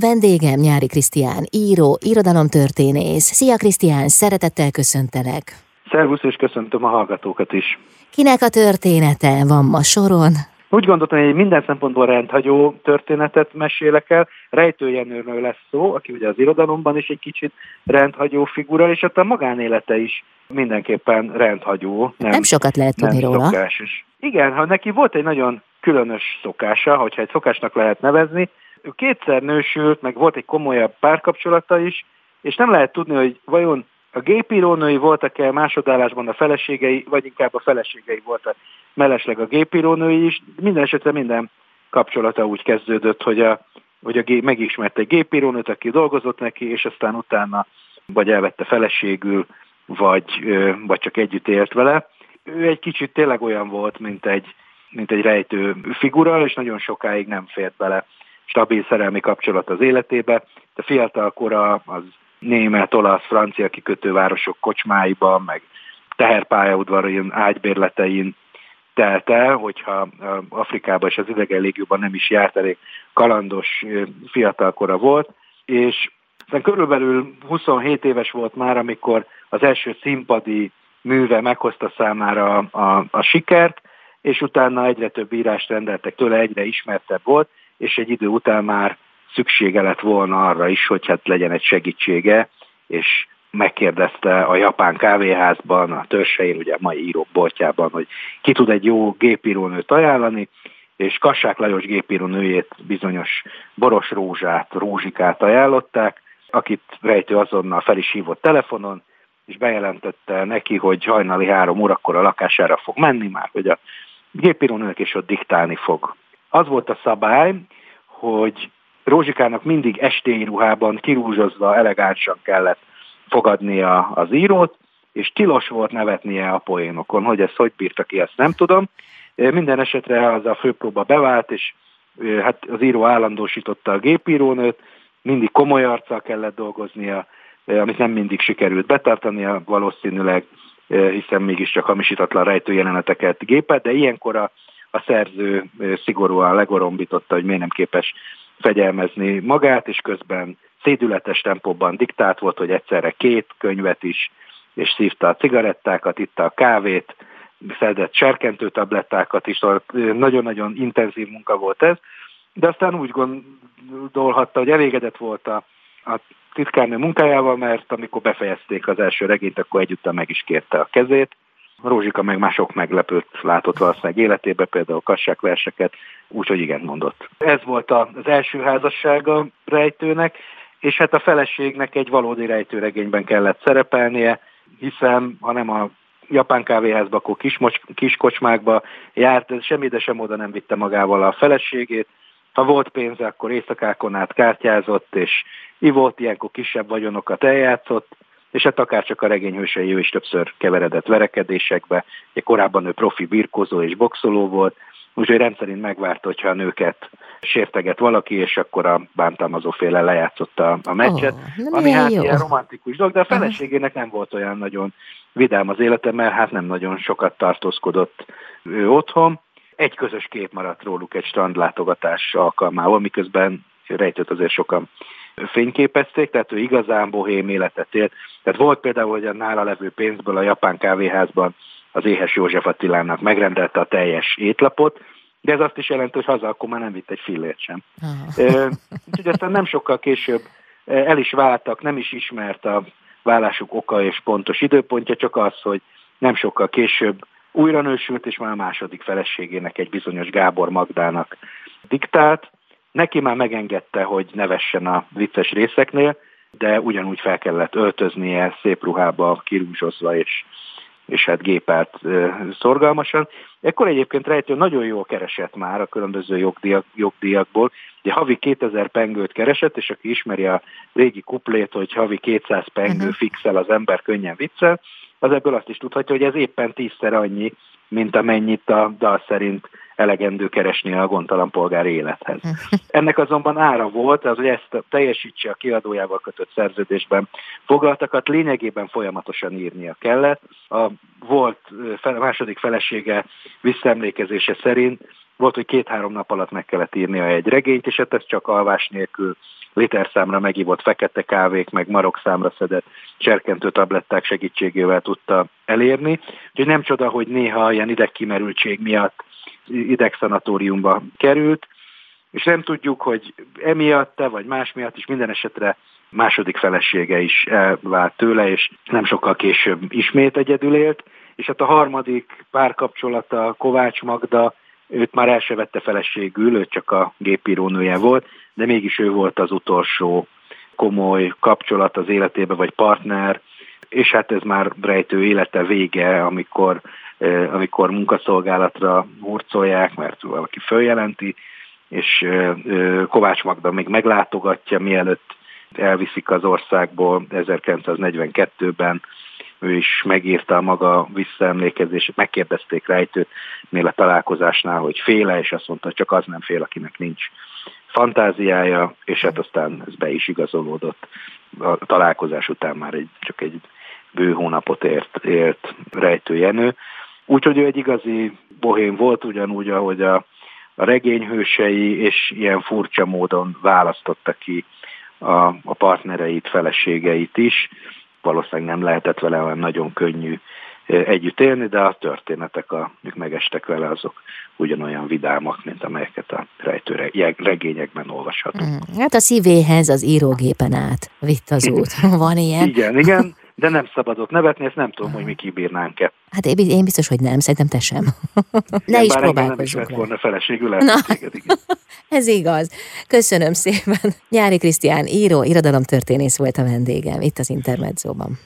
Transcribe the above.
Vendégem Nyári Krisztián, író, irodalomtörténész. Szia Krisztián, szeretettel köszöntelek. Szervusz, és köszöntöm a hallgatókat is. Kinek a története van ma soron? Úgy gondoltam, hogy egy minden szempontból rendhagyó történetet mesélek el. Rejtő Jenőről lesz szó, aki ugye az irodalomban is egy kicsit rendhagyó figura, és ott a magánélete is mindenképpen rendhagyó. Nem, nem sokat lehet tudni róla. Szokásos. Igen, ha neki volt egy nagyon különös szokása, hogyha egy szokásnak lehet nevezni, ő kétszer nősült, meg volt egy komolyabb párkapcsolata is, és nem lehet tudni, hogy vajon a gépírónői voltak-e másodállásban a feleségei, vagy inkább a feleségei voltak mellesleg a gépírónői is. Minden esetre minden kapcsolata úgy kezdődött, hogy, a, hogy a gép, megismerte egy gépírónőt, aki dolgozott neki, és aztán utána vagy elvette feleségül, vagy, vagy csak együtt élt vele. Ő egy kicsit tényleg olyan volt, mint egy, mint egy rejtő figura, és nagyon sokáig nem fért bele stabil szerelmi kapcsolat az életébe. De fiatal kora az német, olasz, francia kikötővárosok kocsmáiban, meg teherpályaudvarin, ágybérletein telt el, hogyha Afrikában és az idegen légióban nem is járt, elég kalandos fiatalkora volt, és aztán körülbelül 27 éves volt már, amikor az első színpadi műve meghozta számára a, a, a sikert, és utána egyre több írást rendeltek tőle, egyre ismertebb volt, és egy idő után már szüksége lett volna arra is, hogy hát legyen egy segítsége, és megkérdezte a japán kávéházban, a törsein, ugye a mai írók boltjában, hogy ki tud egy jó gépírónőt ajánlani, és Kassák Lajos gépírónőjét bizonyos Boros Rózsát, Rózsikát ajánlották, akit rejtő azonnal fel is hívott telefonon, és bejelentette neki, hogy hajnali három órakor a lakására fog menni már, hogy a gépírónőnek is ott diktálni fog. Az volt a szabály, hogy Rózsikának mindig estéi ruhában kirúzsozva elegánsan kellett fogadnia az írót, és tilos volt nevetnie a poénokon, hogy ezt hogy bírta ki, ezt nem tudom. Minden esetre az a főpróba bevált, és hát az író állandósította a gépírónőt, mindig komoly arccal kellett dolgoznia, amit nem mindig sikerült betartania valószínűleg, hiszen mégiscsak hamisítatlan rejtőjeleneteket gépet, de ilyenkor a, a szerző szigorúan legorombította, hogy miért nem képes fegyelmezni magát, és közben szédületes tempóban diktált volt, hogy egyszerre két könyvet is, és szívta a cigarettákat, itta a kávét, szedett serkentő tablettákat is, nagyon-nagyon intenzív munka volt ez, de aztán úgy gondolhatta, hogy elégedett volt a, a titkárnő munkájával, mert amikor befejezték az első regényt, akkor egyúttal meg is kérte a kezét. Rózsika meg mások meglepőt látott valószínűleg életébe, például kassák verseket, úgyhogy igen mondott. Ez volt az első házassága rejtőnek, és hát a feleségnek egy valódi rejtőregényben kellett szerepelnie, hiszen ha nem a japán kávéházba, akkor kis, kis kocsmákba járt, semmi de sem oda nem vitte magával a feleségét. Ha volt pénze, akkor éjszakákon át kártyázott, és ivott, ilyenkor kisebb vagyonokat eljátszott, és hát akár csak a regényhősei ő is többször keveredett verekedésekbe. Korábban ő profi birkozó és boxoló volt, úgyhogy rendszerint megvárt, hogyha a nőket sérteget valaki, és akkor a bántalmazó féle lejátszotta a meccset, oh, ami hát jó. ilyen romantikus dolog, de a feleségének nem volt olyan nagyon vidám az élete, mert hát nem nagyon sokat tartózkodott ő otthon. Egy közös kép maradt róluk egy strandlátogatás alkalmával, miközben rejtőt azért sokan fényképezték, tehát ő igazán bohém életet élt. Tehát volt például, hogy a nála levő pénzből a japán kávéházban az éhes József Attilának megrendelte a teljes étlapot, de ez azt is jelenti, hogy haza akkor már nem vitt egy fillért sem. Úgyhogy aztán nem sokkal később el is váltak, nem is ismert a vállásuk oka és pontos időpontja, csak az, hogy nem sokkal később újra nősült, és már a második feleségének egy bizonyos Gábor Magdának diktált. Neki már megengedte, hogy nevessen a vicces részeknél, de ugyanúgy fel kellett öltöznie szép ruhába, kirúzsozva és és hát gépelt szorgalmasan. Ekkor egyébként rejtő nagyon jól keresett már a különböző jogdíjak, jogdíjakból. Ugye havi 2000 pengőt keresett, és aki ismeri a régi kuplét, hogy havi 200 pengő uh-huh. fixel az ember könnyen viccel, az ebből azt is tudhatja, hogy ez éppen tízszer annyi, mint amennyit a dal szerint elegendő keresni a gondtalan polgári élethez. Ennek azonban ára volt, az, hogy ezt teljesítse a kiadójával kötött szerződésben foglaltakat, lényegében folyamatosan írnia kellett. A volt második felesége visszaemlékezése szerint volt, hogy két-három nap alatt meg kellett írnia egy regényt, és hát ez csak alvás nélkül literszámra megívott fekete kávék, meg marok számra szedett cserkentő tabletták segítségével tudta elérni. Úgyhogy nem csoda, hogy néha ilyen idegkimerültség miatt idegszanatóriumba került, és nem tudjuk, hogy emiatt-e, vagy más miatt is minden esetre második felesége is elvált tőle, és nem sokkal később ismét egyedül élt, és hát a harmadik párkapcsolata Kovács Magda, őt már el se vette feleségül, ő csak a gépírónője volt, de mégis ő volt az utolsó komoly kapcsolat az életébe, vagy partner, és hát ez már rejtő élete vége, amikor, amikor munkaszolgálatra hurcolják, mert valaki följelenti, és Kovács Magda még meglátogatja, mielőtt elviszik az országból 1942-ben, ő is megírta a maga visszaemlékezését, megkérdezték rejtőt még a találkozásnál, hogy féle, és azt mondta, csak az nem fél, akinek nincs fantáziája, és hát aztán ez be is igazolódott. A találkozás után már egy, csak egy bő hónapot ért, ért Rejtő Jenő. Úgyhogy ő egy igazi bohém volt, ugyanúgy, ahogy a, a regényhősei, és ilyen furcsa módon választotta ki a, a partnereit, feleségeit is. Valószínűleg nem lehetett vele olyan nagyon könnyű együtt élni, de a történetek, amik megestek vele, azok ugyanolyan vidámak, mint amelyeket a rejtő regényekben olvashatunk. Mm, hát a szívéhez az írógépen át vitt az út. Van ilyen? Igen, igen, de nem szabadott nevetni, ezt nem tudom, hogy mi kibírnánk-e. Hát én biztos, hogy nem, szerintem te sem. ne is próbálkozzunk nem is volna feleségül Ez igaz. Köszönöm szépen. Nyári Krisztián író, irodalomtörténész volt a vendégem itt az Intermedzóban.